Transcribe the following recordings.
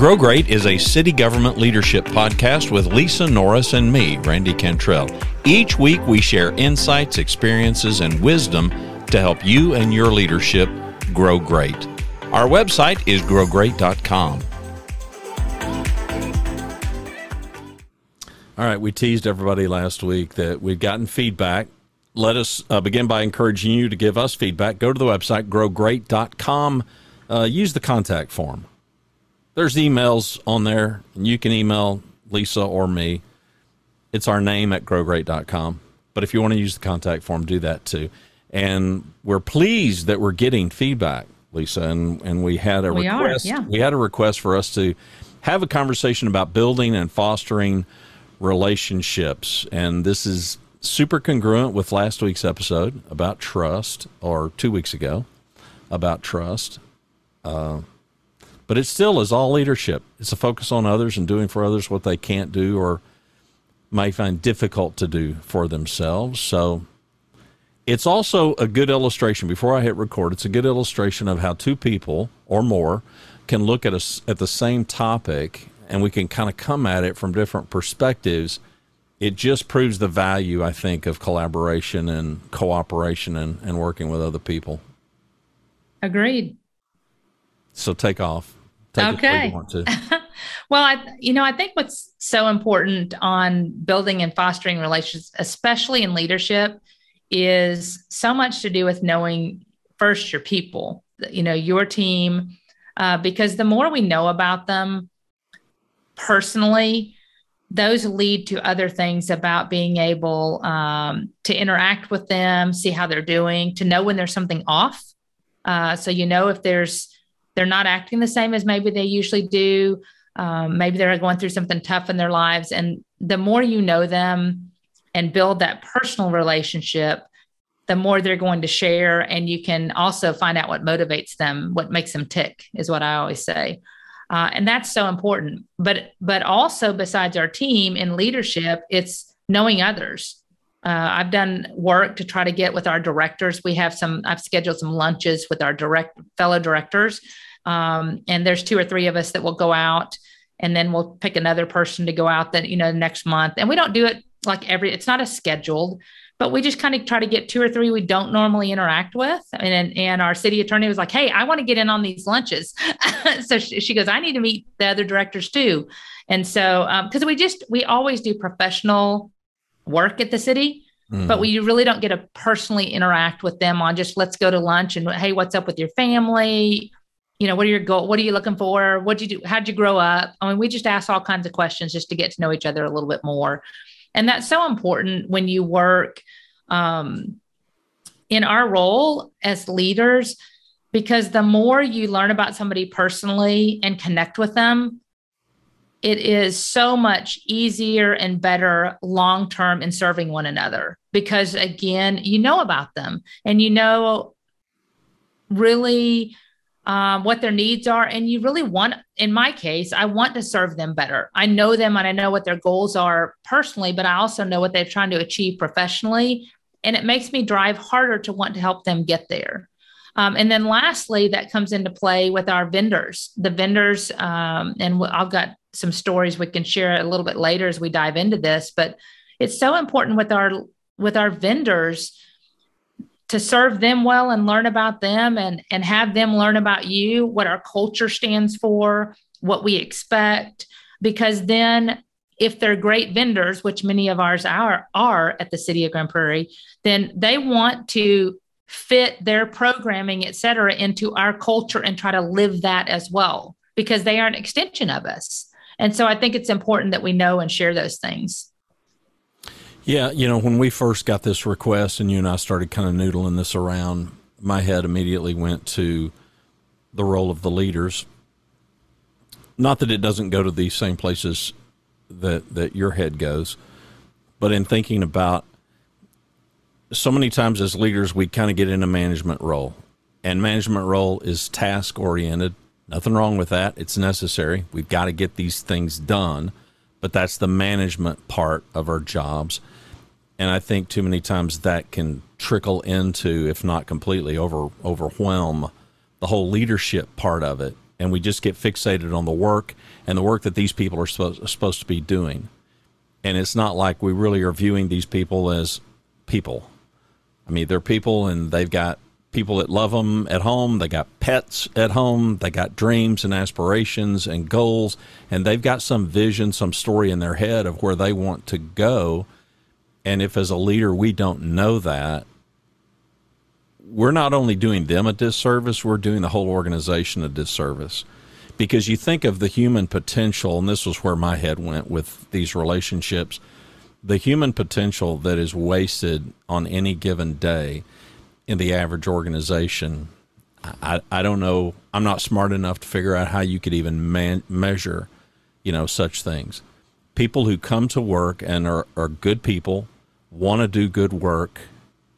Grow Great is a city government leadership podcast with Lisa Norris and me, Randy Cantrell. Each week we share insights, experiences, and wisdom to help you and your leadership grow great. Our website is growgreat.com. All right, we teased everybody last week that we'd gotten feedback. Let us uh, begin by encouraging you to give us feedback. Go to the website, growgreat.com. Uh, use the contact form. There's emails on there, and you can email Lisa or me. It's our name at growgreat.com. But if you want to use the contact form, do that too. And we're pleased that we're getting feedback, Lisa. And, and we had a We are, request. yeah. We had a request for us to have a conversation about building and fostering relationships. And this is super congruent with last week's episode about trust, or two weeks ago about trust. Uh, but it still is all leadership. It's a focus on others and doing for others what they can't do or may find difficult to do for themselves. So it's also a good illustration. Before I hit record, it's a good illustration of how two people or more can look at us at the same topic and we can kind of come at it from different perspectives. It just proves the value, I think, of collaboration and cooperation and, and working with other people. Agreed. So take off. Take Okay. you want to. Well, I, you know, I think what's so important on building and fostering relationships, especially in leadership, is so much to do with knowing first your people, you know, your team, uh, because the more we know about them personally, those lead to other things about being able um, to interact with them, see how they're doing, to know when there's something off. Uh, so you know if there's they're not acting the same as maybe they usually do. Um, maybe they're going through something tough in their lives, and the more you know them and build that personal relationship, the more they're going to share, and you can also find out what motivates them, what makes them tick, is what I always say. Uh, and that's so important. But but also besides our team in leadership, it's knowing others. Uh, I've done work to try to get with our directors. We have some. I've scheduled some lunches with our direct fellow directors, um, and there's two or three of us that will go out, and then we'll pick another person to go out that you know next month. And we don't do it like every. It's not a scheduled, but we just kind of try to get two or three we don't normally interact with. And and our city attorney was like, "Hey, I want to get in on these lunches," so she, she goes, "I need to meet the other directors too." And so because we just we always do professional work at the city but we really don't get to personally interact with them on just let's go to lunch and hey what's up with your family? You know what are your goal what are you looking for? What did you do? How'd you grow up? I mean we just ask all kinds of questions just to get to know each other a little bit more. And that's so important when you work um, in our role as leaders because the more you learn about somebody personally and connect with them it is so much easier and better long term in serving one another because again you know about them and you know really um, what their needs are and you really want in my case i want to serve them better. I know them and i know what their goals are personally but i also know what they're trying to achieve professionally and it makes me drive harder to want to help them get there. Um, and then lastly that comes into play with our vendors the vendors um, and i've got some stories we can share a little bit later as we dive into this but it's so important with our with our vendors to serve them well and learn about them and and have them learn about you what our culture stands for what we expect because then if they're great vendors which many of ours are are at the city of grand prairie then they want to fit their programming et cetera into our culture and try to live that as well because they are an extension of us and so i think it's important that we know and share those things Yeah, you know, when we first got this request and you and I started kind of noodling this around, my head immediately went to the role of the leaders. Not that it doesn't go to the same places that that your head goes, but in thinking about so many times as leaders we kind of get in a management role. And management role is task oriented. Nothing wrong with that. It's necessary. We've got to get these things done, but that's the management part of our jobs. And I think too many times that can trickle into, if not completely over overwhelm the whole leadership part of it. and we just get fixated on the work and the work that these people are supposed, supposed to be doing. And it's not like we really are viewing these people as people. I mean, they're people and they've got people that love them at home. They got pets at home. They got dreams and aspirations and goals, and they've got some vision, some story in their head of where they want to go. And if as a leader we don't know that, we're not only doing them a disservice, we're doing the whole organization a disservice. Because you think of the human potential, and this was where my head went with these relationships the human potential that is wasted on any given day in the average organization. I, I don't know. I'm not smart enough to figure out how you could even man, measure, you know, such things. People who come to work and are, are good people, want to do good work,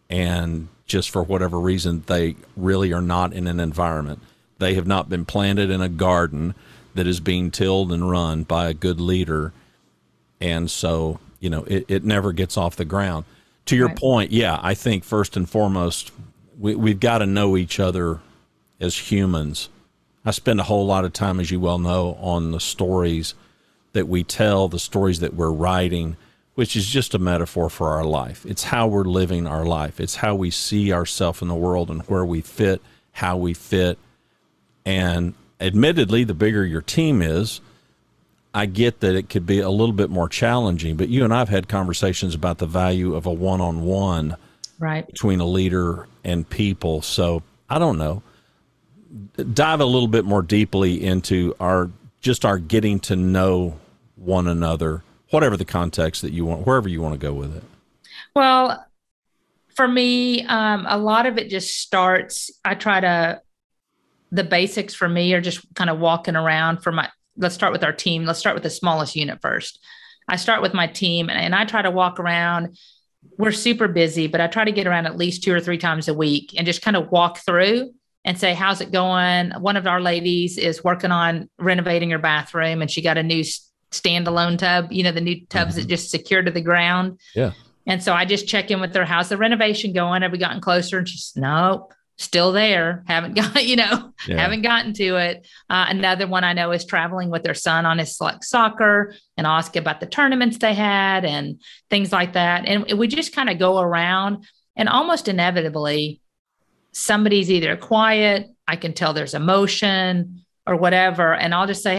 and just for whatever reason, they really are not in an environment. They have not been planted in a garden that is being tilled and run by a good leader. And so, you know, it, it never gets off the ground. To your right. point, yeah, I think first and foremost, we, we've got to know each other as humans. I spend a whole lot of time, as you well know, on the stories that we tell, the stories that we're writing, which is just a metaphor for our life. It's how we're living our life. It's how we see ourselves in the world and where we fit, how we fit. And admittedly, the bigger your team is, I get that it could be a little bit more challenging, but you and I have had conversations about the value of a one on one right between a leader and people. So I don't know. Dive a little bit more deeply into our just our getting to know one another whatever the context that you want, wherever you want to go with it? Well, for me, um, a lot of it just starts. I try to, the basics for me are just kind of walking around for my, let's start with our team. Let's start with the smallest unit first. I start with my team and, and I try to walk around. We're super busy, but I try to get around at least two or three times a week and just kind of walk through and say, How's it going? One of our ladies is working on renovating her bathroom and she got a new standalone tub, you know, the new tubs mm-hmm. that just secure to the ground. Yeah. And so I just check in with her. How's the renovation going. Have we gotten closer? And she's nope, still there. Haven't got, you know, yeah. haven't gotten to it. Uh, another one I know is traveling with their son on his select soccer and ask about the tournaments they had and things like that. And we just kind of go around and almost inevitably somebody's either quiet, I can tell there's emotion or whatever. And I'll just say,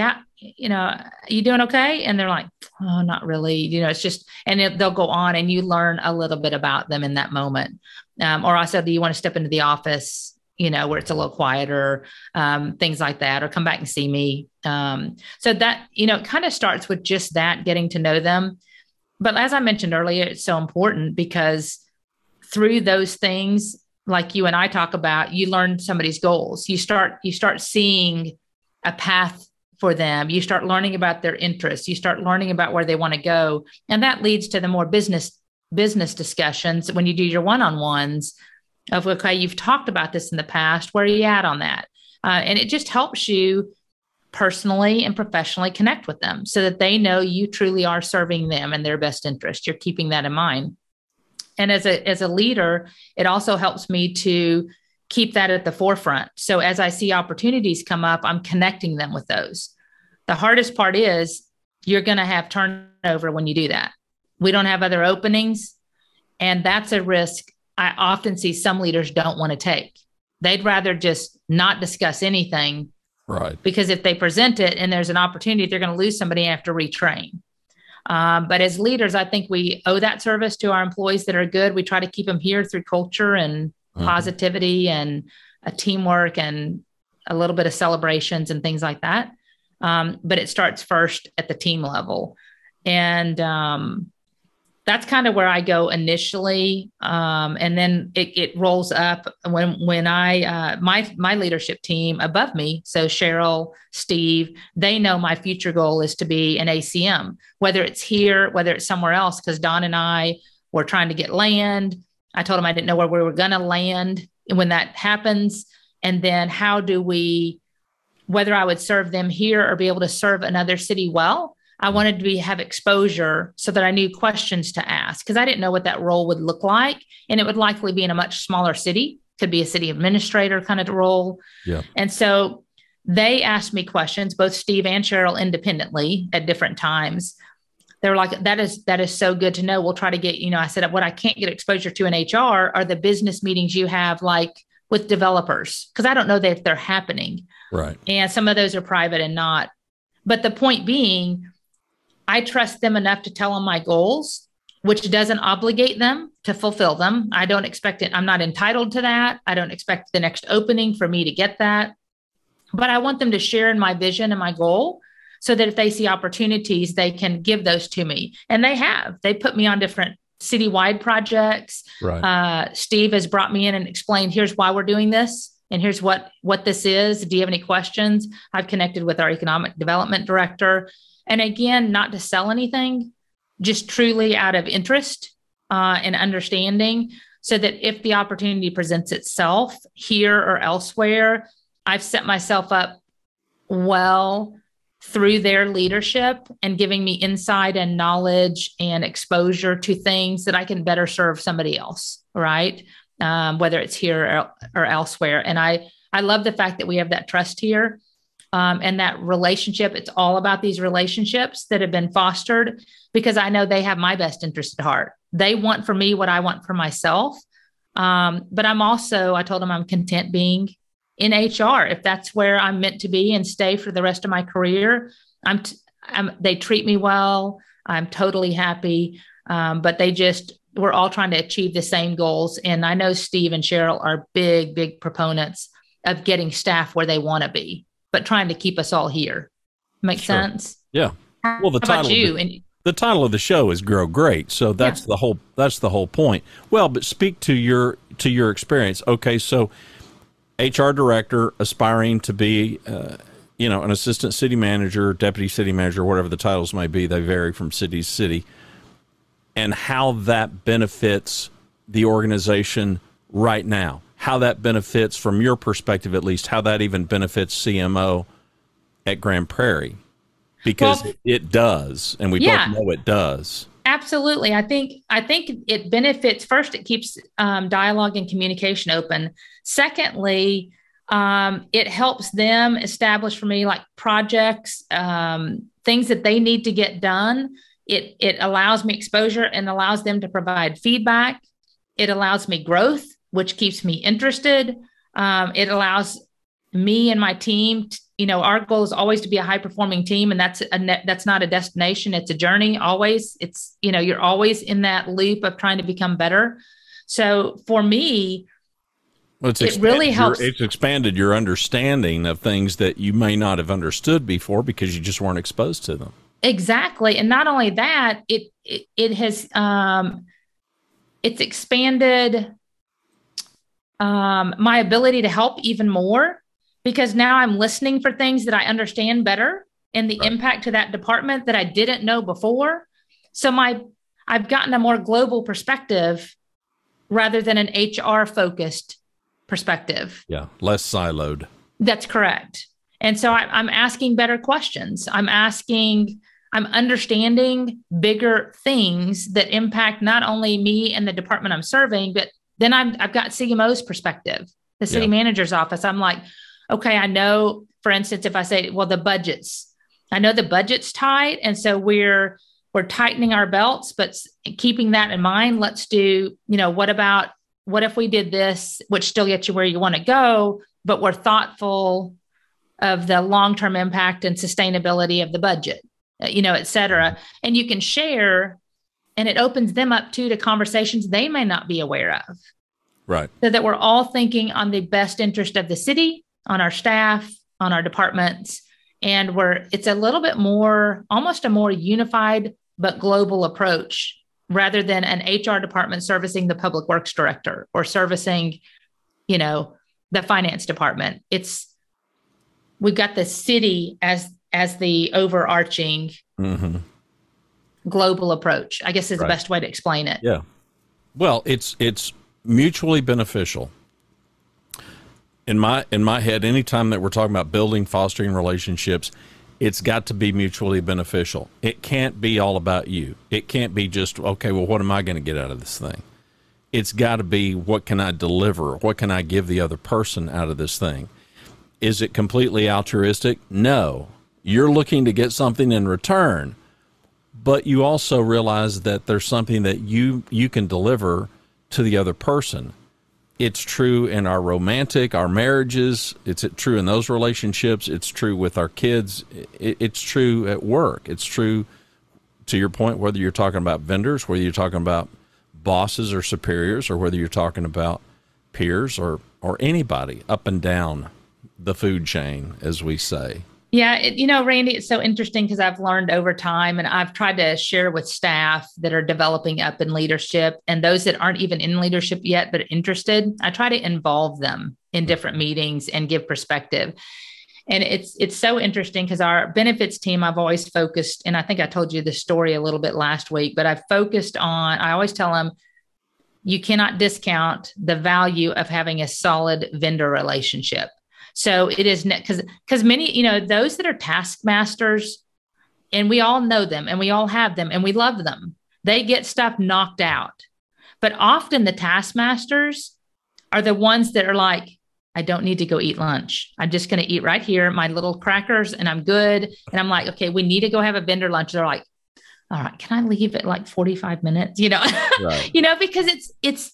you know, you doing okay? And they're like, oh, not really. You know, it's just, and it, they'll go on and you learn a little bit about them in that moment. Um, or I said, do you want to step into the office, you know, where it's a little quieter, um, things like that, or come back and see me. Um, so that, you know, it kind of starts with just that, getting to know them. But as I mentioned earlier, it's so important because through those things, like you and I talk about, you learn somebody's goals. You start, you start seeing a path for them. You start learning about their interests. You start learning about where they want to go, and that leads to the more business business discussions when you do your one-on-ones of okay, you've talked about this in the past. Where are you at on that? Uh, and it just helps you personally and professionally connect with them so that they know you truly are serving them and their best interest. You're keeping that in mind. And as a as a leader, it also helps me to keep that at the forefront. So as I see opportunities come up, I'm connecting them with those. The hardest part is you're going to have turnover when you do that. We don't have other openings. And that's a risk I often see some leaders don't want to take. They'd rather just not discuss anything. Right. Because if they present it and there's an opportunity, they're going to lose somebody and have to retrain. Um, but as leaders, I think we owe that service to our employees that are good. We try to keep them here through culture and mm-hmm. positivity and a teamwork and a little bit of celebrations and things like that. Um, but it starts first at the team level. And um, that's kind of where I go initially, um, and then it, it, rolls up when when I uh, my my leadership team above me. So Cheryl, Steve, they know my future goal is to be an ACM, whether it's here, whether it's somewhere else. Because Don and I were trying to get land. I told him I didn't know where we were going to land when that happens, and then how do we whether I would serve them here or be able to serve another city well. I wanted to be have exposure so that I knew questions to ask because I didn't know what that role would look like. And it would likely be in a much smaller city, could be a city administrator kind of role. Yeah. And so they asked me questions, both Steve and Cheryl independently at different times. They were like, that is that is so good to know. We'll try to get, you know, I said what I can't get exposure to in HR are the business meetings you have like with developers, because I don't know that they're happening. Right. And some of those are private and not. But the point being, I trust them enough to tell them my goals, which doesn't obligate them to fulfill them. I don't expect it. I'm not entitled to that. I don't expect the next opening for me to get that. But I want them to share in my vision and my goal so that if they see opportunities, they can give those to me. And they have. They put me on different citywide projects. Right. Uh, Steve has brought me in and explained here's why we're doing this and here's what what this is do you have any questions i've connected with our economic development director and again not to sell anything just truly out of interest uh, and understanding so that if the opportunity presents itself here or elsewhere i've set myself up well through their leadership and giving me insight and knowledge and exposure to things that i can better serve somebody else right um, whether it's here or, or, elsewhere. And I I love the fact that we have that trust here um, and that relationship. It's all about these relationships that have been fostered because I know they have my best interest at heart. They want for me what I want for myself. Um, but I'm also I told them I'm content being in HR if that's where I'm meant to be and stay for the rest of my career. I'm, t- I'm they treat me well. I'm totally happy. Um, but they just we're all trying to achieve the same goals. And I know Steve and Cheryl are big, big proponents of getting staff where they want to be, but trying to keep us all here. Make sure. sense? Yeah. Well, the How title you? The, and, the title of the show is "Grow Great," so that's yeah. the whole that's the whole point. Well, but speak to your to your experience. Okay, so HR director aspiring to be. Uh, you know, an assistant city manager, deputy city manager, whatever the titles may be, they vary from city to city and how that benefits the organization right now. How that benefits, from your perspective at least, how that even benefits CMO at Grand Prairie. Because well, it does, and we yeah, both know it does. Absolutely. I think I think it benefits first, it keeps um, dialogue and communication open. Secondly, um, it helps them establish for me like projects, um, things that they need to get done it, it allows me exposure and allows them to provide feedback. It allows me growth, which keeps me interested. Um, it allows me and my team, to, you know, our goal is always to be a high performing team, and that's a ne- that's not a destination; it's a journey. Always, it's you know, you're always in that loop of trying to become better. So for me, well, it really helps. It's expanded your understanding of things that you may not have understood before because you just weren't exposed to them. Exactly. And not only that, it it, it has um it's expanded um my ability to help even more because now I'm listening for things that I understand better and the right. impact to that department that I didn't know before. So my I've gotten a more global perspective rather than an HR focused perspective. Yeah, less siloed. That's correct. And so I, am asking better questions. I'm asking I'm understanding bigger things that impact not only me and the department I'm serving, but then I'm, I've got CMO's perspective, the city yeah. manager's office. I'm like, okay, I know, for instance, if I say, well, the budgets, I know the budget's tight. And so we're, we're tightening our belts, but keeping that in mind, let's do, you know, what about, what if we did this, which still gets you where you want to go, but we're thoughtful of the long term impact and sustainability of the budget uh, you know, et cetera. And you can share, and it opens them up too to conversations they may not be aware of. Right. So that we're all thinking on the best interest of the city, on our staff, on our departments. And we're, it's a little bit more, almost a more unified but global approach rather than an HR department servicing the public works director or servicing, you know, the finance department. It's, we've got the city as as the overarching mm-hmm. global approach. I guess is right. the best way to explain it. Yeah. Well, it's it's mutually beneficial. In my in my head, anytime that we're talking about building, fostering relationships, it's got to be mutually beneficial. It can't be all about you. It can't be just okay. Well, what am I going to get out of this thing? It's got to be what can I deliver? What can I give the other person out of this thing? Is it completely altruistic? No. You're looking to get something in return, but you also realize that there's something that you you can deliver to the other person. It's true in our romantic, our marriages. It's true in those relationships. It's true with our kids. It's true at work. It's true, to your point, whether you're talking about vendors, whether you're talking about bosses or superiors, or whether you're talking about peers or or anybody up and down the food chain, as we say. Yeah, it, you know, Randy, it's so interesting because I've learned over time and I've tried to share with staff that are developing up in leadership and those that aren't even in leadership yet but interested. I try to involve them in mm-hmm. different meetings and give perspective. And it's it's so interesting because our benefits team, I've always focused, and I think I told you the story a little bit last week, but I've focused on, I always tell them you cannot discount the value of having a solid vendor relationship so it is because because many, you know, those that are taskmasters, and we all know them and we all have them and we love them. They get stuff knocked out. But often the taskmasters are the ones that are like, I don't need to go eat lunch. I'm just going to eat right here, my little crackers, and I'm good. And I'm like, okay, we need to go have a vendor lunch. They're like, all right, can I leave at like 45 minutes? You know, right. you know, because it's it's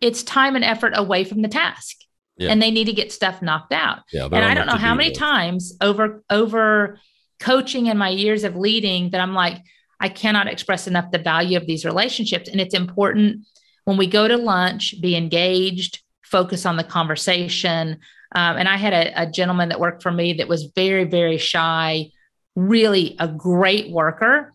it's time and effort away from the task yeah. and they need to get stuff knocked out. Yeah, and I don't know how many list. times over over coaching and my years of leading that I'm like, I cannot express enough the value of these relationships. And it's important when we go to lunch, be engaged, focus on the conversation. Um, and I had a, a gentleman that worked for me that was very, very shy, really a great worker.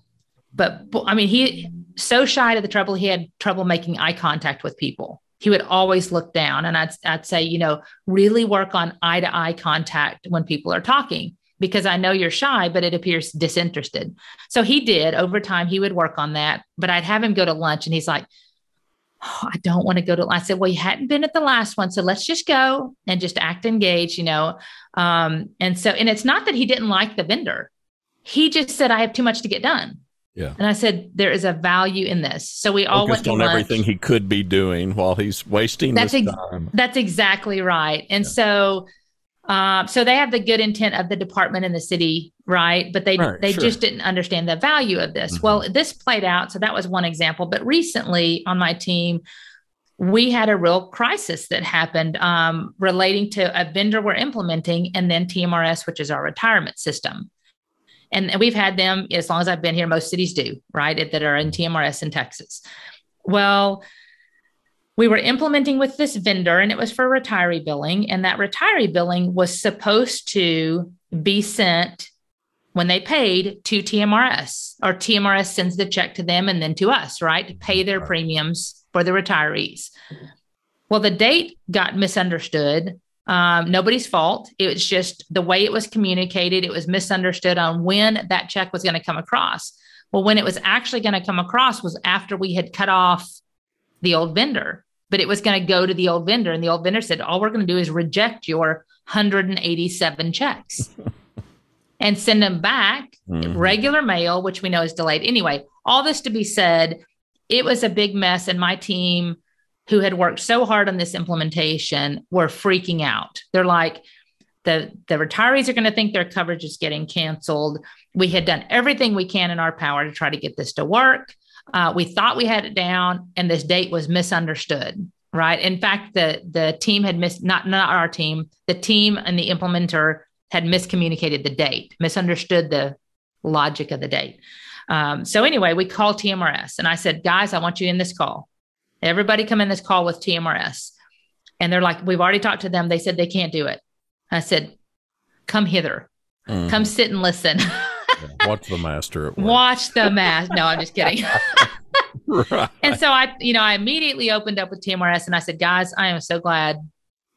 But I mean, he so shy to the trouble, he had trouble making eye contact with people he would always look down and I'd, I'd say you know really work on eye to eye contact when people are talking because i know you're shy but it appears disinterested. So he did. Over time he would work on that but i'd have him go to lunch and he's like oh, i don't want to go to i said well you hadn't been at the last one so let's just go and just act engaged you know. Um, and so and it's not that he didn't like the vendor. He just said i have too much to get done yeah. And I said, there is a value in this. So we all Focused went on lunch. everything he could be doing while he's wasting that's ex- time. That's exactly right. And yeah. so, uh, so they have the good intent of the department and the city, right? But they right, they sure. just didn't understand the value of this. Mm-hmm. Well, this played out. So that was one example. But recently on my team, we had a real crisis that happened um, relating to a vendor we're implementing, and then TMRS, which is our retirement system and we've had them as long as I've been here. Most cities do, right? That are in TMRS in Texas. Well, we were implementing with this vendor, and it was for retiree billing. And that retiree billing was supposed to be sent when they paid to TMRS, or TMRS sends the check to them and then to us, right? To pay their premiums for the retirees. Well, the date got misunderstood um, nobody's fault. It was just the way it was communicated. It was misunderstood on when that check was going to come across. Well, when it was actually going to come across was after we had cut off the old vendor, but it was going to go to the old vendor. And the old vendor said, All we're going to do is reject your 187 checks and send them back mm-hmm. regular mail, which we know is delayed. Anyway, all this to be said, it was a big mess. And my team, who had worked so hard on this implementation were freaking out. They're like, the, the retirees are going to think their coverage is getting canceled. We had done everything we can in our power to try to get this to work. Uh, we thought we had it down, and this date was misunderstood. Right. In fact, the the team had missed not not our team. The team and the implementer had miscommunicated the date, misunderstood the logic of the date. Um, so anyway, we called TMRS, and I said, guys, I want you in this call. Everybody come in this call with TMRS. And they're like, we've already talked to them. They said they can't do it. I said, come hither. Mm. Come sit and listen. Watch the master. Watch the master. No, I'm just kidding. right. And so I, you know, I immediately opened up with TMRS and I said, guys, I am so glad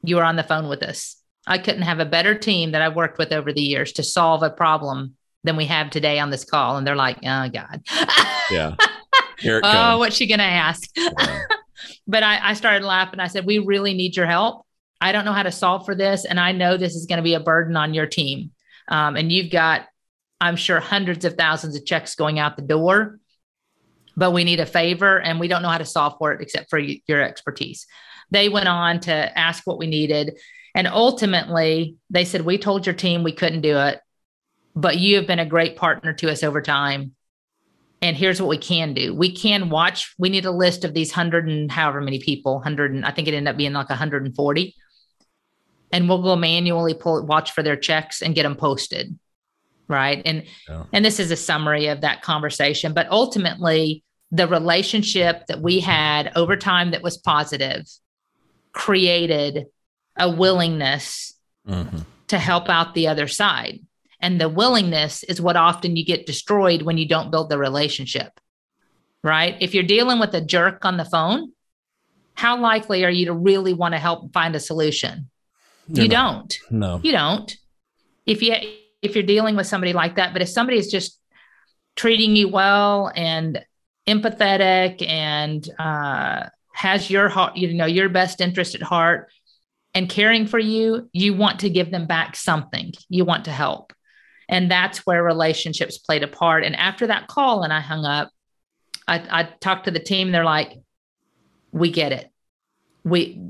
you are on the phone with us. I couldn't have a better team that I've worked with over the years to solve a problem than we have today on this call. And they're like, oh God. yeah. oh, what's she going to ask? But I, I started laughing. I said, We really need your help. I don't know how to solve for this. And I know this is going to be a burden on your team. Um, and you've got, I'm sure, hundreds of thousands of checks going out the door, but we need a favor and we don't know how to solve for it except for your expertise. They went on to ask what we needed. And ultimately, they said, We told your team we couldn't do it, but you have been a great partner to us over time. And here's what we can do. We can watch, we need a list of these hundred and however many people, 100 and I think it ended up being like 140. And we'll go manually pull watch for their checks and get them posted. Right. And yeah. and this is a summary of that conversation. But ultimately, the relationship that we had over time that was positive created a willingness mm-hmm. to help out the other side. And the willingness is what often you get destroyed when you don't build the relationship, right? If you're dealing with a jerk on the phone, how likely are you to really want to help find a solution? You're you not. don't. No. You don't. If you if you're dealing with somebody like that, but if somebody is just treating you well and empathetic and uh, has your heart, you know, your best interest at heart and caring for you, you want to give them back something. You want to help. And that's where relationships played a part. And after that call, and I hung up, I, I talked to the team. They're like, we get it. We,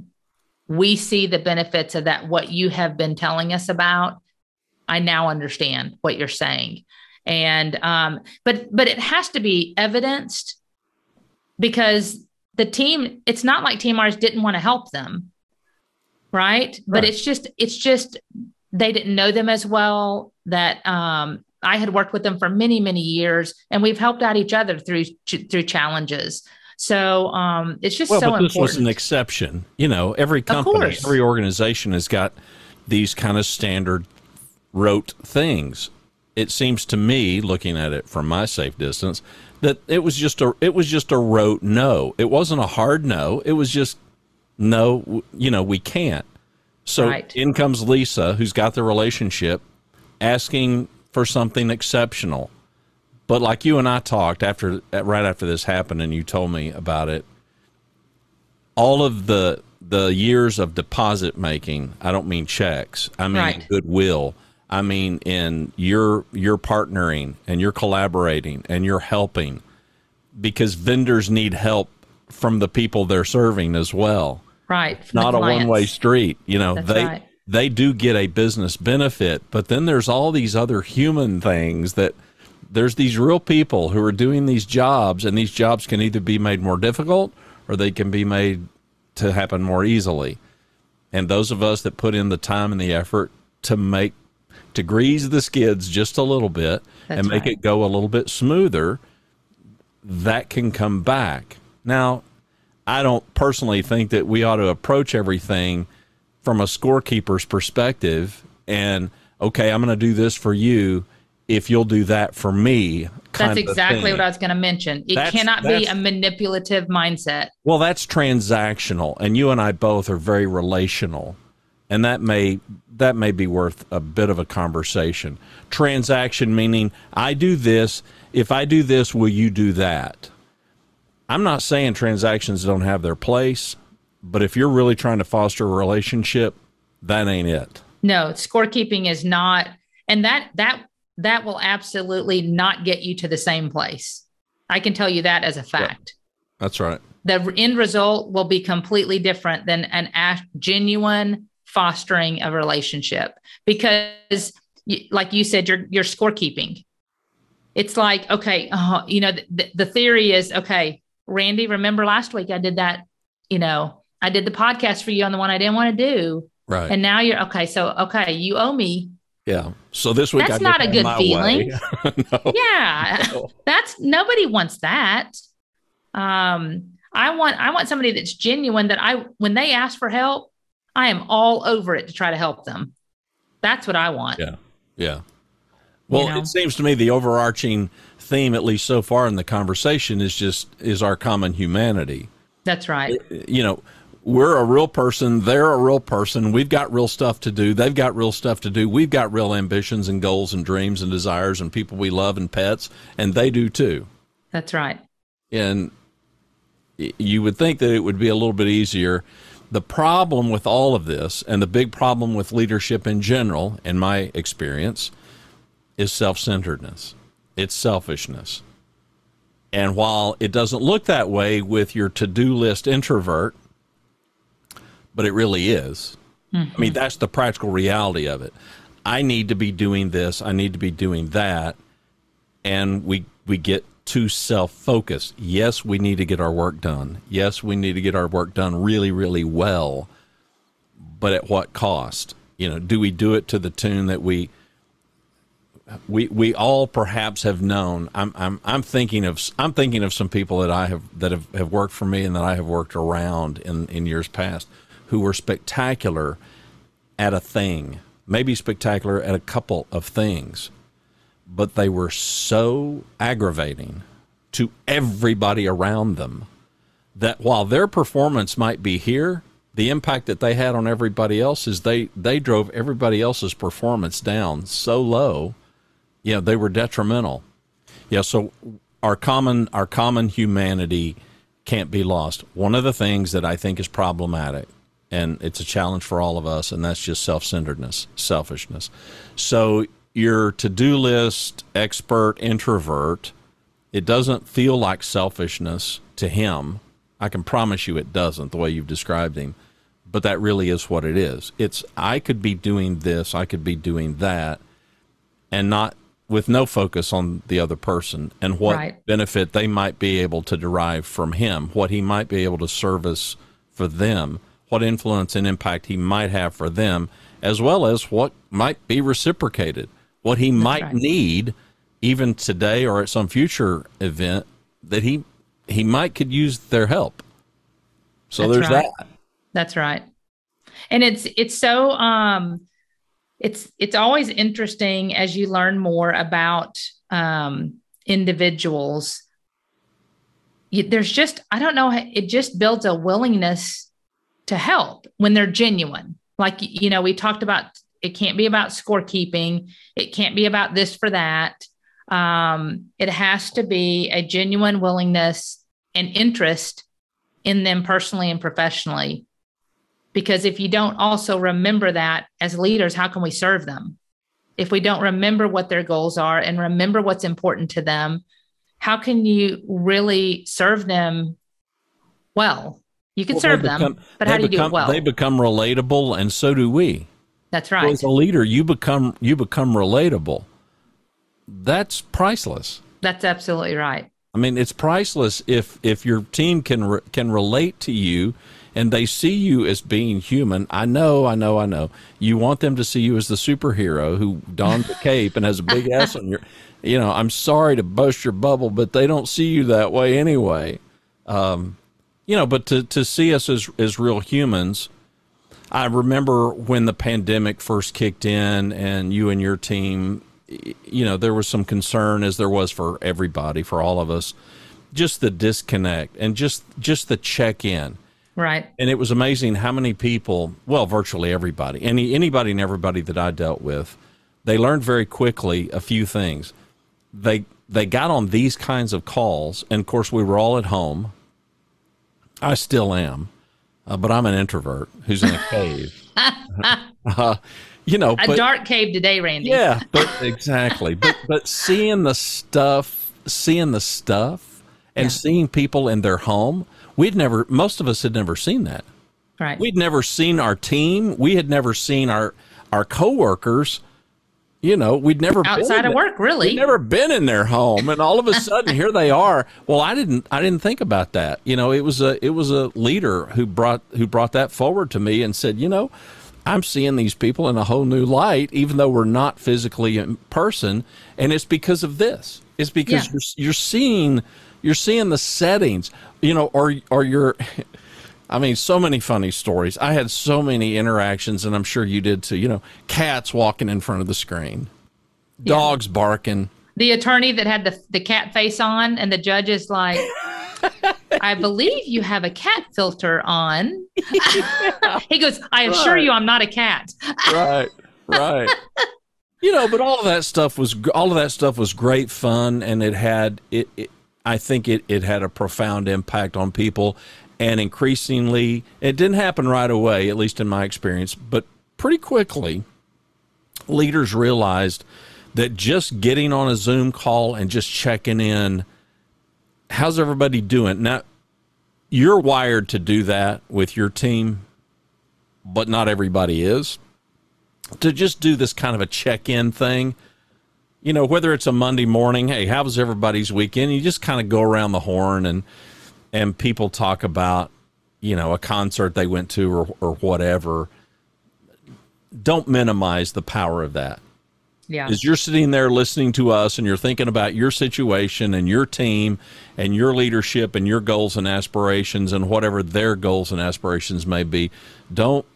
we see the benefits of that, what you have been telling us about. I now understand what you're saying and um, but but it has to be evidenced because the team it's not like team didn't want to help them right? right but it's just it's just they didn't know them as well that um, i had worked with them for many many years and we've helped out each other through through challenges so um, it's just well, so but important. this was an exception. You know, every company, every organization has got these kind of standard rote things it seems to me, looking at it from my safe distance, that it was just a it was just a rote no. It wasn't a hard no. It was just no. You know, we can't. So right. in comes Lisa, who's got the relationship, asking for something exceptional. But like you and I talked after right after this happened, and you told me about it. All of the the years of deposit making, I don't mean checks. I mean right. goodwill I mean, in you're you're partnering and you're collaborating and you're helping because vendors need help from the people they're serving as well. Right. Not a one way street. You know, That's they right. they do get a business benefit, but then there's all these other human things that there's these real people who are doing these jobs and these jobs can either be made more difficult or they can be made to happen more easily. And those of us that put in the time and the effort to make to grease the skids just a little bit That's and make right. it go a little bit smoother, that can come back. Now, I don't personally think that we ought to approach everything from a scorekeeper's perspective and okay, I'm going to do this for you if you'll do that for me. That's exactly what I was going to mention. It that's, cannot that's, be a manipulative mindset. Well, that's transactional, and you and I both are very relational and that may that may be worth a bit of a conversation. Transaction meaning I do this, if I do this, will you do that? I'm not saying transactions don't have their place, but if you're really trying to foster a relationship, that ain't it. No, scorekeeping is not and that that that will absolutely not get you to the same place. I can tell you that as a fact. That's right. The end result will be completely different than an genuine fostering a relationship because like you said you're you're scorekeeping it's like okay uh, you know the, the theory is okay randy remember last week i did that you know i did the podcast for you on the one i didn't want to do right and now you're okay so okay you owe me yeah so this week that's not a good feeling no. yeah no. that's nobody wants that um i want i want somebody that's genuine that i when they ask for help I am all over it to try to help them. That's what I want. Yeah. Yeah. Well, you know? it seems to me the overarching theme, at least so far in the conversation, is just is our common humanity. That's right. Uh, you know, we're a real person. They're a real person. We've got real stuff to do. They've got real stuff to do. We've got real ambitions and goals and dreams and desires and people we love and pets, and they do too. That's right. And you would think that it would be a little bit easier the problem with all of this, and the big problem with leadership in general, in my experience, is self centeredness. It's selfishness. And while it doesn't look that way with your to do list introvert, but it really is, Mm-hmm. I mean, that's the practical reality of it. I need to be doing this. I need to be doing that, and we we get too self focused. Yes, we need to get our work done. Yes, we need to get our work done really, really well. But at what cost? You know, do we do it to the tune that we we we all perhaps have known. I'm I'm I'm thinking of I'm thinking of some people that I have that have, have worked for me and that I have worked around in, in years past who were spectacular at a thing, maybe spectacular at a couple of things, but they were so aggravating to everybody around them that while their performance might be here, the impact that they had on everybody else is they they drove everybody else's performance down so low yeah, they were detrimental. Yeah, so our common our common humanity can't be lost. One of the things that I think is problematic, and it's a challenge for all of us, and that's just self centeredness, selfishness. So your to do list expert introvert, it doesn't feel like selfishness to him. I can promise you it doesn't, the way you've described him. But that really is what it is. It's I could be doing this, I could be doing that, and not with no focus on the other person and what right. benefit they might be able to derive from him, what he might be able to service for them, what influence and impact he might have for them, as well as what might be reciprocated, what he That's might right. need even today or at some future event that he he might could use their help. So That's there's right. that. That's right. And it's it's so um it's it's always interesting as you learn more about um, individuals. You, there's just i don't know it just builds a willingness to help when they're genuine. Like you know we talked about it can't be about scorekeeping. It can't be about this for that. Um, it has to be a genuine willingness and interest in them personally and professionally because if you don't also remember that as leaders, how can we serve them? If we don't remember what their goals are and remember what's important to them, how can you really serve them well? You can well, serve become, them, but how do you become, do it well? They become relatable, and so do we. That's right. as a leader, you become you become relatable. That's priceless. That's absolutely right. I mean, it's priceless if if your team can re, can relate to you and they see you as being human. I know, I know, I know. You want them to see you as the superhero who dons a cape and has a big ass on your. You know, I'm sorry to bust your bubble, but they don't see you that way anyway. Um, you know, but to to see us as as real humans. I remember when the pandemic first kicked in, and you and your team, you know, there was some concern, as there was for everybody, for all of us, just the disconnect and just just the check in Right. And it was amazing how many people, well, virtually everybody, any anybody and everybody that I dealt with, they learned very quickly a few things. They they got on these kinds of calls, and of course we were all at home. I still am, uh, but I'm an introvert who's in a cave. uh, you know, a but, dark cave today, Randy. Yeah, but exactly. but but seeing the stuff, seeing the stuff, and yeah. seeing people in their home we'd never most of us had never seen that. Right. We'd never seen our team. We had never seen our our coworkers. You know we'd never outside of work really. We'd never been in their home. And all of a sudden here they are. Well i didn't i didn't think about that. You know it was a it was a leader who brought who brought that forward to me and said you know i'm seeing these people in a whole new light even though we're not physically in person. And it's because of this. It's because yeah. you're, you're seeing you're seeing the settings, you know, or or you're. I mean, so many funny stories. I had so many interactions, and I'm sure you did too. You know, cats walking in front of the screen, dogs yeah. barking. The attorney that had the the cat face on, and the judge is like, "I believe you have a cat filter on." he goes, "I assure right. you, I'm not a cat." right, right. You know, but all of that stuff was all of that stuff was great fun, and it had it, it I think it, it had a profound impact on people. And increasingly, it didn't happen right away, at least in my experience, but pretty quickly, leaders realized that just getting on a Zoom call and just checking in, how's everybody doing? Now, you're wired to do that with your team, but not everybody is. To just do this kind of a check in thing, you know, whether it's a Monday morning, hey, how was everybody's weekend? You just kind of go around the horn and and people talk about, you know, a concert they went to or or whatever. Don't minimize the power of that. Yeah. As you're sitting there listening to us and you're thinking about your situation and your team and your leadership and your goals and aspirations and whatever their goals and aspirations may be, don't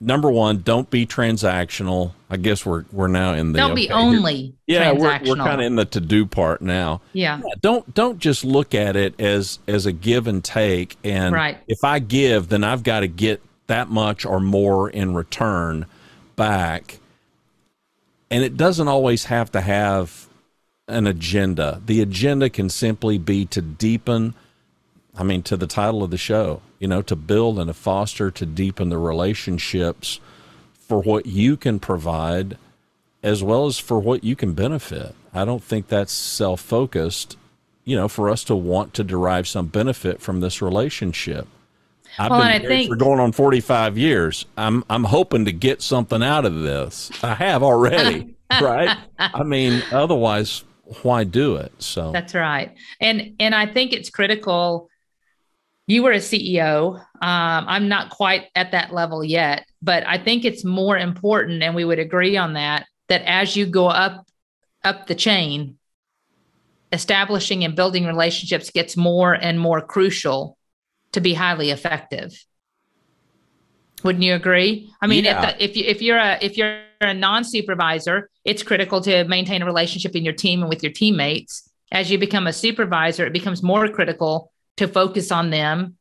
number one, don't be transactional. I guess we're we're now in the Don't be okay, only yeah, we're, we're kind of in the to do part now. yeah. Yeah, don't don't just look at it as as a give and take and Right. if I give then I've got to get that much or more in return back. And it doesn't always have to have an agenda. The agenda can simply be to deepen I mean to the title of the show, you know, to build and to foster to deepen the relationships for what you can provide as well as for what you can benefit. I don't think that's self focused, you know, for us to want to derive some benefit from this relationship. I've Well, been and I think- for going on 45 years. I'm I'm hoping to get something out of this. I have already, right? I mean, otherwise, why do it? So That's right. And and I think it's critical. You were a CEO. Um, I'm not quite at that level yet, but I think it's more important, and we would agree on that. That as you go up up the chain, establishing and building relationships gets more and more crucial to be highly effective. Wouldn't you agree? I mean, Yeah. if, the, if you if you're a if you're a non supervisor, it's critical to maintain a relationship in your team and with your teammates. As you become a supervisor, it becomes more critical to focus on them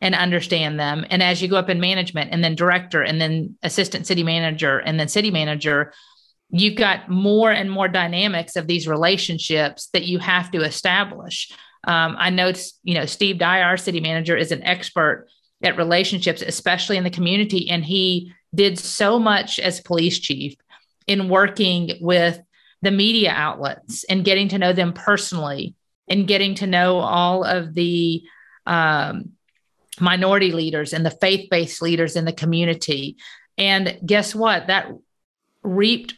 and understand them. And as you go up in management, and then director, and then assistant city manager, and then city manager, you've got more and more dynamics of these relationships that you have to establish. Um, I know, you know, Steve Dye, our city manager, is an expert at relationships, especially in the community. And he did so much as police chief in working with the media outlets and getting to know them personally and getting to know all of the um, minority leaders and the faith based leaders in the community. And guess what? That reaped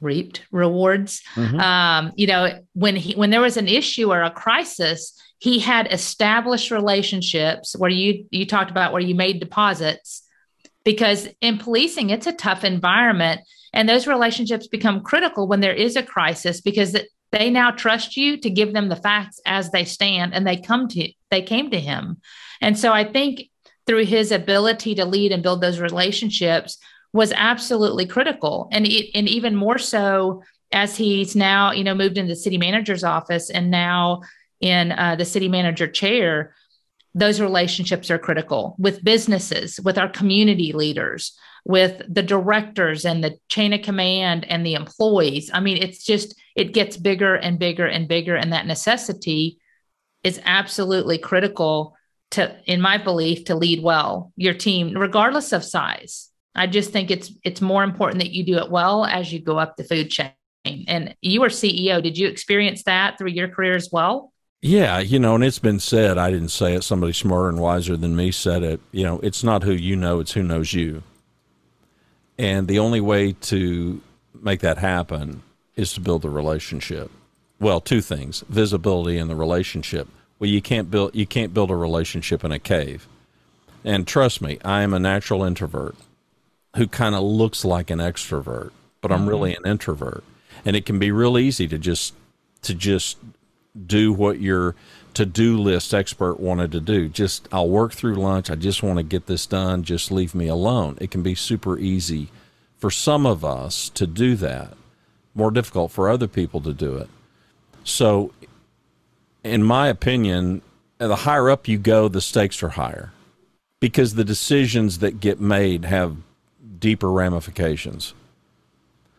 reaped rewards. Mhm. Um, you know, when he when there was an issue or a crisis, he had established relationships where you you talked about where you made deposits because in policing it's a tough environment and those relationships become critical when there is a crisis because it- they now trust you to give them the facts as they stand and they come to they came to him. And so i think through his ability to lead and build those relationships was absolutely critical. And it, and even more so as he's now you know moved into the city manager's office and now in uh, the city manager chair those relationships are critical with businesses with our community leaders with the directors and the chain of command and the employees. I mean it's just it gets bigger and bigger and bigger and that necessity is absolutely critical to in my belief to lead well your team regardless of size. I just think it's it's more important that you do it well as you go up the food chain. And you were ceo did you experience that through your career as well Yeah, you know, and it's been said, I didn't say it, somebody smarter and wiser than me said it. You know, it's not who you know, it's who knows you. And the only way to make that happen is to build a relationship. Well, two things, visibility and the relationship. Well, you can't build you can't build a relationship in a cave. And trust me, I am a natural introvert who kind of looks like an extrovert, but I'm mm-hmm. really an introvert. And it can be real easy to just to just do what your to-do list expert wanted to do. Just I'll work through lunch. I just want to get this done. Just leave me alone. It can be super easy for some of us to do that. More difficult for other people to do it. So in my opinion, the higher up you go, the stakes are higher because the decisions that get made have deeper ramifications.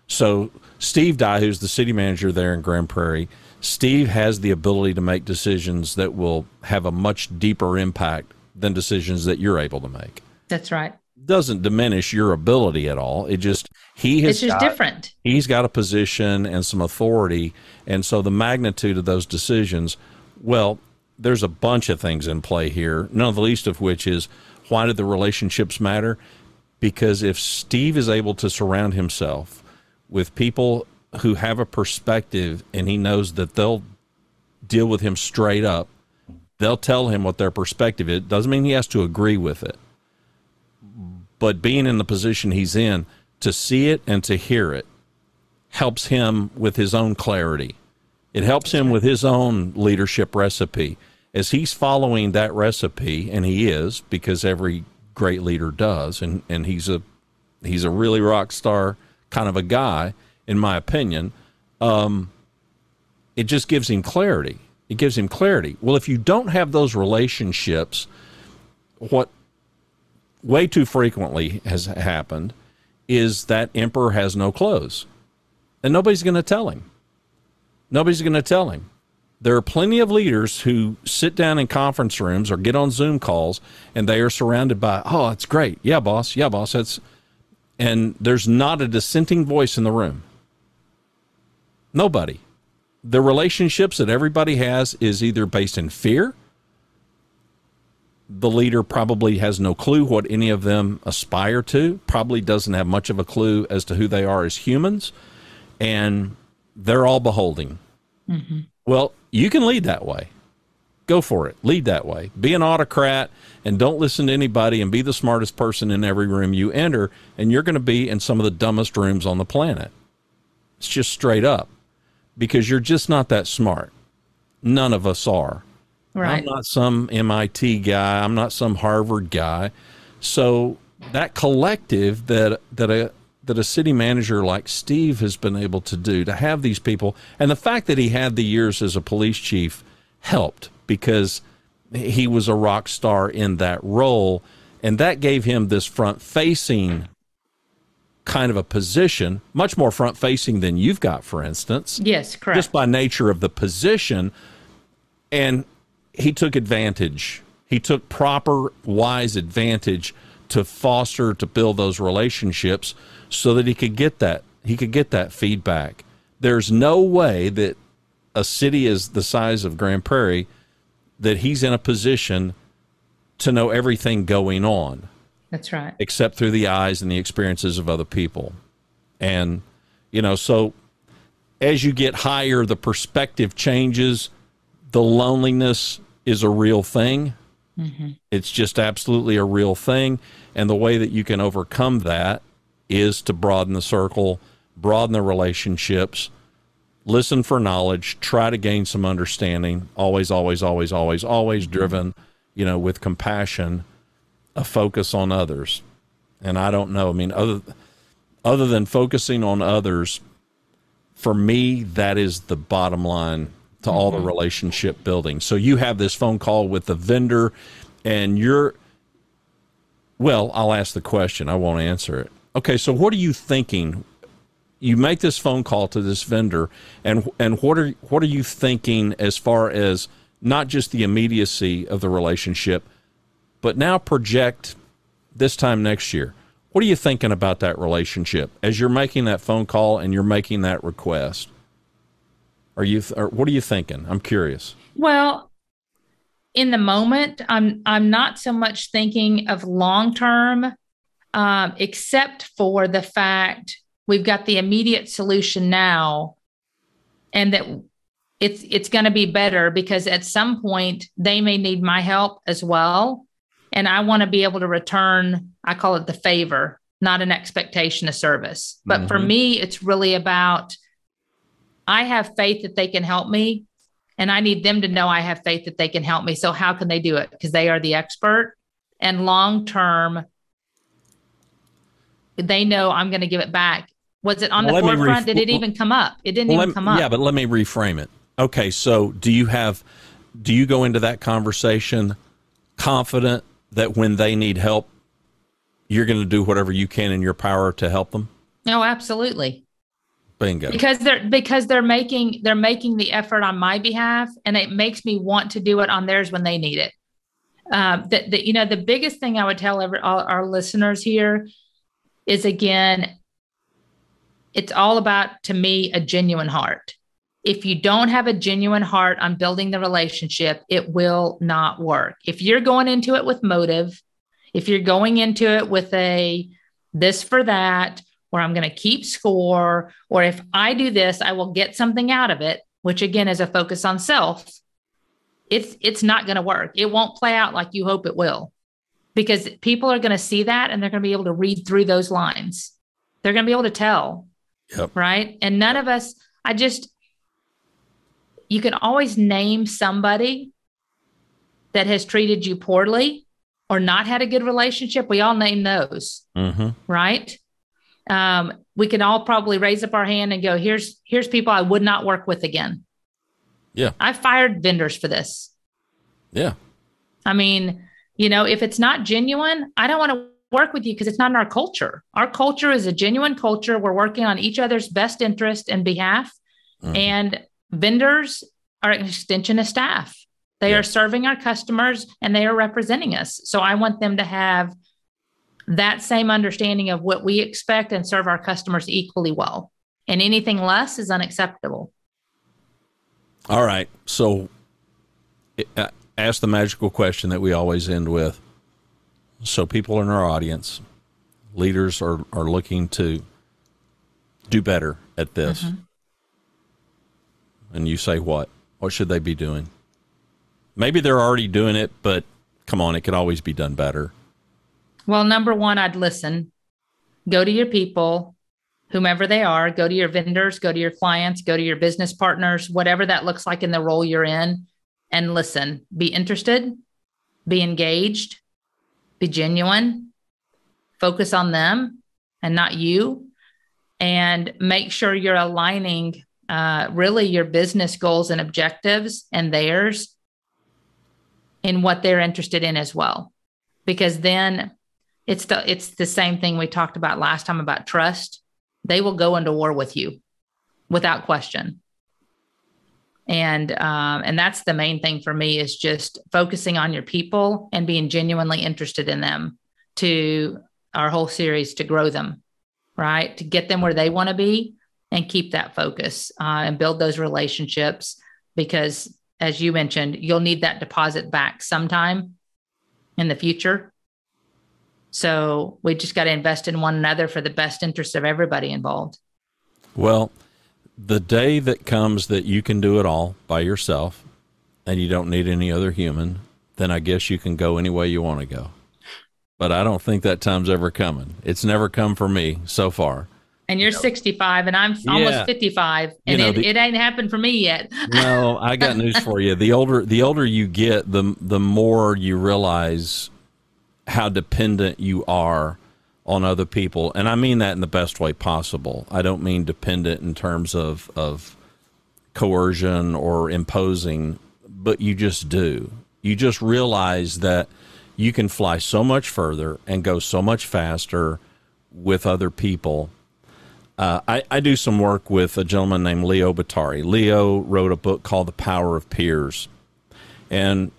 So Steve Dye, who's the city manager there in Grand Prairie, Steve has the ability to make decisions that will have a much deeper impact than decisions that you're able to make. that's right Doesn't diminish your ability at all. It just he has it's just got- different he's got a position and some authority and so the magnitude of those decisions well there's a bunch of things in play here none of the least of which is why do the relationships matter because if Steve is able to surround himself with people who have a perspective and he knows that they'll deal with him straight up, they'll tell him what their perspective is. Doesn't mean he has to agree with it. But being in the position he's in, to see it and to hear it helps him with his own clarity. It helps him with his own leadership recipe. As he's following that recipe, and he is, because every great leader does, and, and he's a he's a really rock star kind of a guy, in my opinion. Um, it just gives him clarity. It gives him clarity. Well, if you don't have those relationships, what way too frequently has happened is that emperor has no clothes and nobody's going to tell him. Nobody's going to tell him. There are plenty of leaders who sit down in conference rooms or get on Zoom calls and they are surrounded by, oh, it's great. Yeah, boss. Yeah, boss. That's, and there's not a dissenting voice in the room. Nobody. The relationships that everybody has is either based in fear. The leader probably has no clue what any of them aspire to, probably doesn't have much of a clue as to who they are as humans and they're all beholding. Mm-hmm. Well, you can lead that way. Go for it. Lead that way. Be an autocrat and don't listen to anybody and be the smartest person in every room you enter. And you're going to be in some of the dumbest rooms on the planet. It's just straight up because you're just not that smart. None of us are. Right. I'm not some MIT guy. I'm not some Harvard guy. So that collective that that a that a city manager like Steve has been able to do to have these people and the fact that he had the years as a police chief helped because he was a rock star in that role and that gave him this front facing kind of a position much more front facing than you've got for instance yes correct just by nature of the position and he took advantage he took proper wise advantage to foster to build those relationships so that he could get that he could get that feedback. There's no way that a city is the size of Grand Prairie that he's in a position to know everything going on. That's right. Except through the eyes and the experiences of other people. And you know, so as you get higher the perspective changes, the loneliness is a real thing. Mm-hmm. It's just absolutely a real thing. And the way that you can overcome that is to broaden the circle, broaden the relationships, listen for knowledge, try to gain some understanding, always, always, always, always, always driven, you know, with compassion, a focus on others. And I don't know, I mean, other other than focusing on others, for me, that is the bottom line to all mm-hmm. the relationship building. So you have this phone call with the vendor and you're well, I'll ask the question. I won't answer it. Okay, so what are you thinking? You make this phone call to this vendor, and and what are what are you thinking as far as not just the immediacy of the relationship, but now project this time next year. What are you thinking about that relationship as you're making that phone call and you're making that request? Are you what are you thinking? I'm curious. Well, in the moment, I'm I'm not so much thinking of long term um, except for the fact we've got the immediate solution now and that it's it's going to be better because at some point they may need my help as well and i want to be able to return i call it the favor not an expectation of service but mm-hmm. for me it's really about i have faith that they can help me and i need them to know i have faith that they can help me so how can they do it because they are the expert and long term they know I'm going to give it back. Was it on well, the forefront? Did it even come up? It didn't well, even come up. Yeah, but let me reframe it. Okay, so do you have, do you go into that conversation confident that when they need help, you're going to do whatever you can in your power to help them? No, absolutely. Bingo. Because they're because they're making they're making the effort on my behalf, and it makes me want to do it on theirs when they need it. Um, that you know the biggest thing I would tell every, all our listeners here is again, it's all about, to me, a genuine heart. If you don't have a genuine heart on building the relationship, it will not work. If you're going into it with motive, if you're going into it with a, this for that, or I'm going to keep score, or if I do this, I will get something out of it, which again is a focus on self. It's it's not going to work. It won't play out like you hope it will. Because people are going to see that and they're going to be able to read through those lines. They're going to be able to tell. Yep. Right? And none of us I just you can always name somebody that has treated you poorly or not had a good relationship. We all name those, Mm-hmm. right? Um, we can all probably raise up our hand and go, "Here's here's people I would not work with again." Yeah. I fired vendors for this. Yeah. I mean, you know, if it's not genuine, I don't want to work with you because it's not in our culture. Our culture is a genuine culture. We're working on each other's best interest and behalf. Mhm. And vendors are an extension of staff. They Yeah. are serving our customers and they are representing us. So I want them to have that same understanding of what we expect and serve our customers equally well. And anything less is unacceptable. All right. So, uh, ask the magical question that we always end with. So, people in our audience, leaders are, are looking to do better at this. And you say, what? What should they be doing? Maybe they're already doing it, but come on, it could always be done better. Well, number one, I'd listen. Go to your people, whomever they are, go to your vendors, go to your clients, go to your business partners, whatever that looks like in the role you're in, and listen. Be interested, be engaged, be genuine, focus on them and not you, and make sure you're aligning uh, really your business goals and objectives and theirs in what they're interested in as well. Because then it's the it's the same thing we talked about last time about trust. They will go into war with you without question. And um, and that's the main thing for me is just focusing on your people and being genuinely interested in them to our whole series to grow them, right? To get them where they want to be and keep that focus uh, and build those relationships because as you mentioned, you'll need that deposit back sometime in the future. So we just got to invest in one another for the best interest of everybody involved. Well, the day that comes that you can do it all by yourself and you don't need any other human, then I guess you can go any way you want to go. But I don't think that time's ever coming. It's never come for me so far. And you're 65 and I'm almost Yeah. 55 You and know, it, the- it ain't happened for me yet. No, I got news for you. The older the older you get, the the more you realize how dependent you are on other people. And I mean that in the best way possible. I don't mean dependent in terms of of coercion or imposing, but you just do. You just realize that you can fly so much further and go so much faster with other people uh, I, I do some work with a gentleman named Leo Bottary. Leo wrote a book called The Power of Peers. And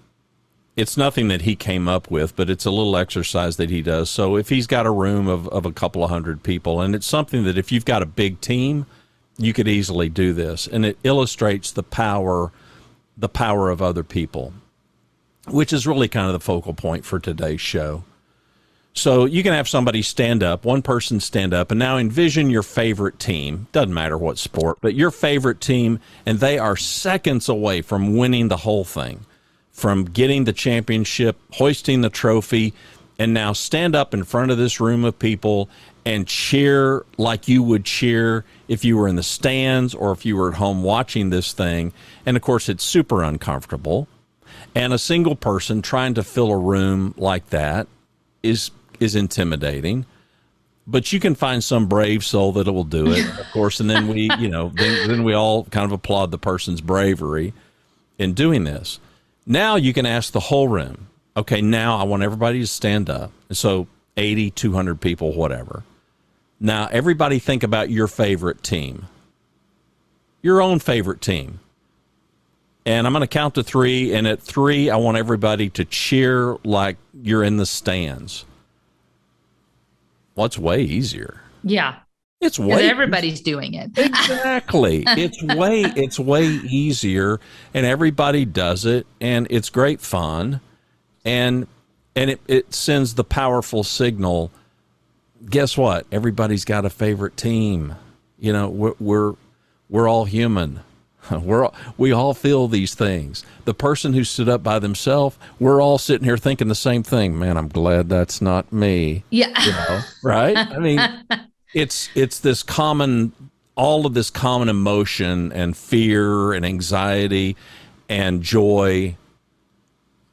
it's nothing that he came up with, but it's a little exercise that he does. So if he's got a room of, of a couple of hundred people, and it's something that if you've got a big team, you could easily do this. And it illustrates the power the power of other people, which is really kind of the focal point for today's show. So you can have somebody stand up, one person stand up, and now envision your favorite team. Doesn't matter what sport, but your favorite team, and they are seconds away from winning the whole thing, from getting the championship, hoisting the trophy, and now stand up in front of this room of people and cheer like you would cheer if you were in the stands or if you were at home watching this thing. And of course, it's super uncomfortable. And a single person trying to fill a room like that is is intimidating but you can find some brave soul that will do it of course and then we you know then, then we all kind of applaud the person's bravery in doing this. Now you can ask the whole room okay now i want everybody to stand up. And so 80 200 people whatever. Now everybody think about your favorite team. Your own favorite team. And i'm going to count to three and at three i want everybody to cheer like you're in the stands well, it's way easier. Yeah. It's way everybody's doing it. exactly. it's way it's way easier, and everybody does it, and it's great fun, and and it, it sends the powerful signal guess what? Everybody's got a favorite team. You know, we're we're, we're all human. We're all, we all feel these things. The person who stood up by themselves, we're all sitting here thinking the same thing. Man, I'm glad that's not me. Yeah. You know, right? I mean, it's it's this common all of this common emotion and fear and anxiety and joy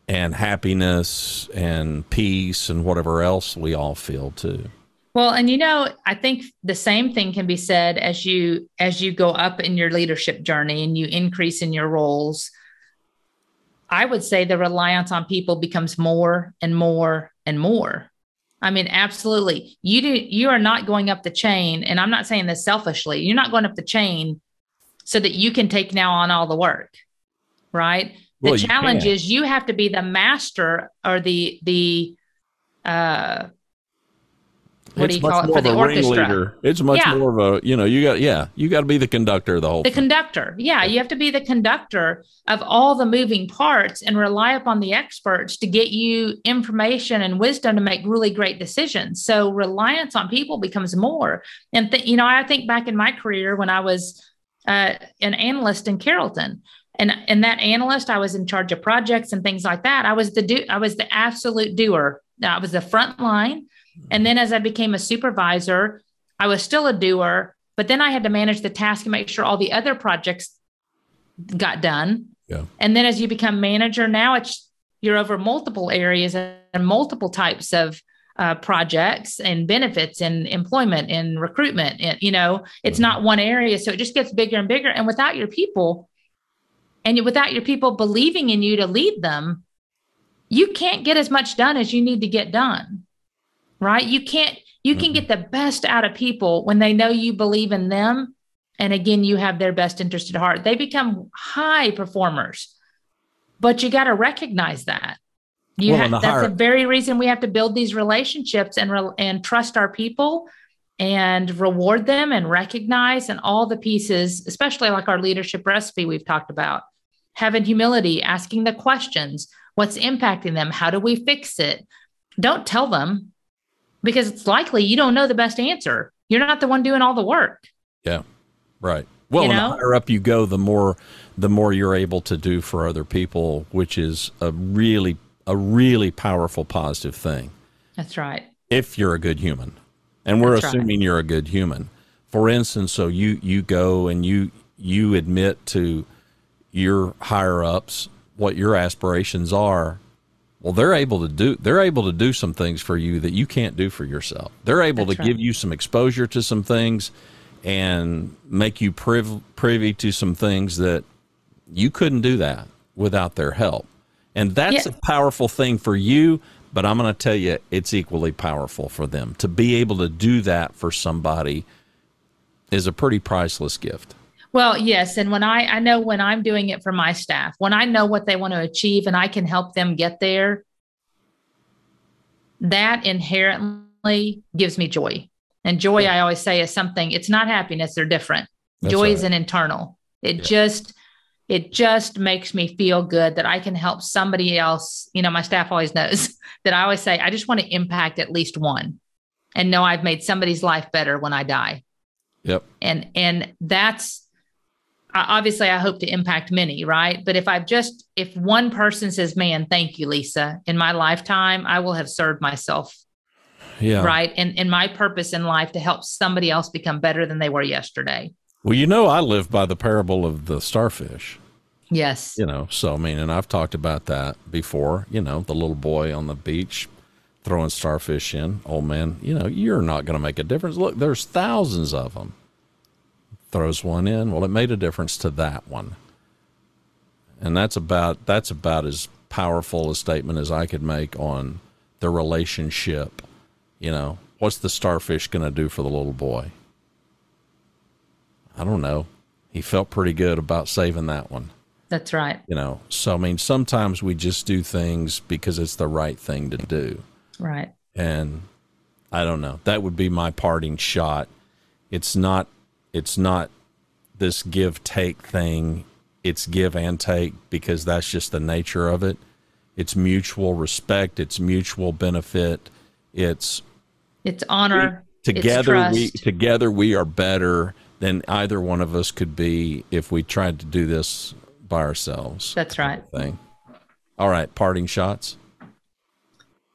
and happiness and peace and whatever else we all feel too. Well, and you know, I think the same thing can be said as you as you go up in your leadership journey and you increase in your roles. I would say the reliance on people becomes more and more and more. I mean, absolutely. You do you are not going up the chain, and I'm not saying this selfishly. You're not going up the chain so that you can take now on all the work. Right? The Well, you challenge can. is you have to be the master or the the uh what do it's you call it for the orchestra? ringleader. It's much Yeah. more of a you know you got yeah you got to be the conductor of the whole the thing. conductor yeah you have to be the conductor of all the moving parts and rely upon the experts to get you information and wisdom to make really great decisions so reliance on people becomes more and th- you know i think back in my career when i was uh, an analyst in carrollton and and that analyst i was in charge of projects and things like that i was the do i was the absolute doer i was the front line and then as i became a supervisor I was still a doer, but then I had to manage the task and make sure all the other projects got done. Yeah. And then as you become manager, now it's you're over multiple areas and multiple types of uh, projects and benefits and employment and recruitment. And you know, it's not one area, so it just gets bigger and bigger. And without your people, and without your people believing in you to lead them, you can't get as much done as you need to get done. Right? You can't you can get the best out of people when they know you believe in them and again you have their best interest at heart. They become high performers. But you got to recognize that. You Well, have that's the very reason we have to build these relationships and re- and trust our people and reward them and recognize and all the pieces, especially like our leadership recipe we've talked about. Having humility, asking the questions, what's impacting them, how do we fix it? Don't tell them because it's likely you don't know the best answer. You're not the one doing all the work. Yeah. Right. Well, You know? the higher up you go, the more the more you're able to do for other people, which is a really a really powerful positive thing. That's right. if you're a good human and we're That's right. assuming you're a good human for instance so you you go and you you admit to your higher ups what your aspirations are well they're able to do they're able to do some things for you that you can't do for yourself they're able That's to right. give you some exposure to some things and make you priv- privy to some things that you couldn't do that without their help and that's Yeah. a powerful thing for you but i'm going to tell you it's equally powerful for them to be able to do that for somebody is a pretty priceless gift Well, yes. And when I, I know when I'm doing it for my staff, when I know what they want to achieve and I can help them get there, that inherently gives me joy. And joy, I always say, is something, it's not happiness, they're different. That's joy is an internal. It Yeah. just, it just makes me feel good that I can help somebody else. You know, my staff always knows that I always say, I just want to impact at least one and know I've made somebody's life better when I die yep and and that's obviously i hope to impact many right? But if i've just if one person says man thank you lisa in my lifetime i will have served myself yeah. right and and my purpose in life to help somebody else become better than they were yesterday. Well you know i live by the parable of the starfish. Yes. You know so i mean and i've talked about that before you know the little boy on the beach throwing starfish in. Old man you know you're not going to make a difference. Look there's thousands of them throws one in. Well it made a difference to that one. And that's about that's about as powerful a statement as i could make on the relationship you know. What's the starfish going to do for the little boy? I don't know. He felt pretty good about saving that one. That's right. You know so i mean sometimes we just do things because it's the right thing to do. Right. And i don't know. That would be my parting shot. It's not it's not this give take thing it's give and take because that's just the nature of it it's mutual respect it's mutual benefit it's It's honor. We, together, we together we are better than either one of us could be if we tried to do this by ourselves. That's right. Thing. All right, parting shots.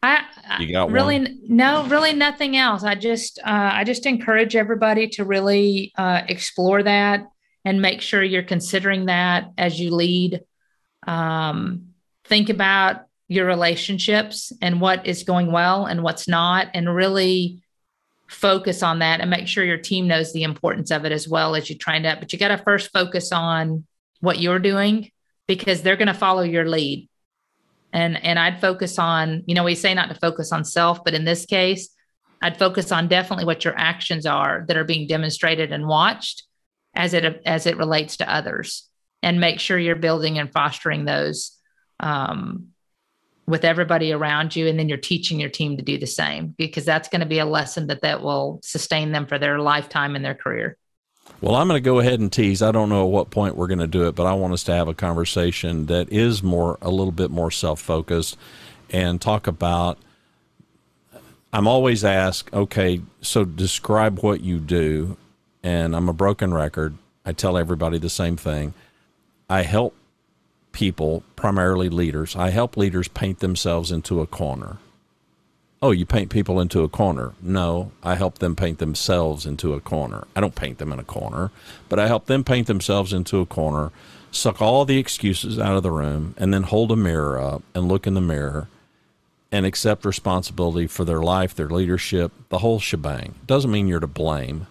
I, you got really one? no, really nothing else. I just uh, I just encourage everybody to really uh, explore that and make sure you're considering that as you lead. Um, think about your relationships and what is going well and what's not, and really focus on that and make sure your team knows the importance of it as well as you try to. But you got to first focus on what you're doing because they're going to follow your lead and and i'd focus on you know we say not to focus on self but in this case i'd focus on definitely what your actions are that are being demonstrated and watched as it as it relates to others and make sure you're building and fostering those um, with everybody around you and then you're teaching your team to do the same because that's going to be a lesson that that will sustain them for their lifetime in their career well, I'm going to go ahead and tease. I don't know at what point we're going to do it, but I want us to have a conversation that is more, a little bit more self focused and talk about. I'm always asked, okay, so describe what you do. And I'm a broken record. I tell everybody the same thing. I help people, primarily leaders, I help leaders paint themselves into a corner oh, you paint people into a corner. No, I help them paint themselves into a corner. I don't paint them in a corner, but I help them paint themselves into a corner, suck all the excuses out of the room, and then hold a mirror up and look in the mirror and accept responsibility for their life, their leadership, the whole shebang. Doesn't mean you're to blame.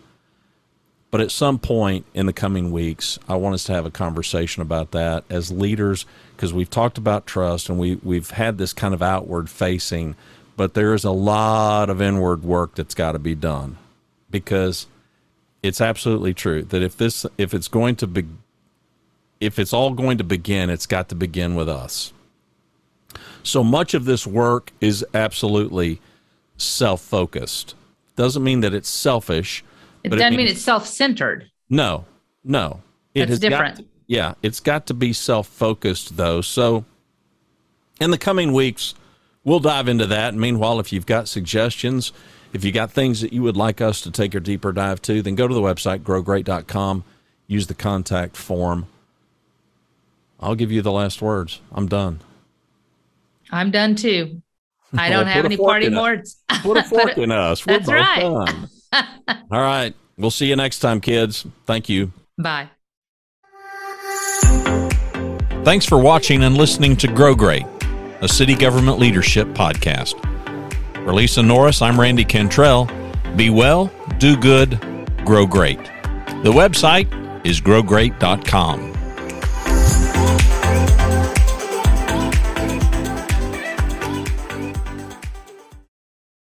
But at some point in the coming weeks, I want us to have a conversation about that as leaders, because we've talked about trust and we, we've had this kind of outward facing but there is a lot of inward work that's got to be done because it's absolutely true that if this if it's going to be if it's all going to begin it's got to begin with us. So much of this work is absolutely self-focused. Doesn't mean that it's selfish it doesn't it mean it's self-centered. No no. It that's different. To, yeah it's got to be self-focused though. So in the coming weeks we'll dive into that. Meanwhile, if you've got suggestions, if you got things that you would like us to take a deeper dive to, then go to the website, growgreat.com, use the contact form. I'll give you the last words. I'm done. I'm done too. I don't well, have any party words. Put a fork in us. We're That's right. All right. We'll see you next time, kids. Thank you. Bye. Thanks for watching and listening to Grow Great a city government leadership podcast. For Lisa Norris, I'm Randy Cantrell. Be well, do good, grow great. The website is growgreat.com.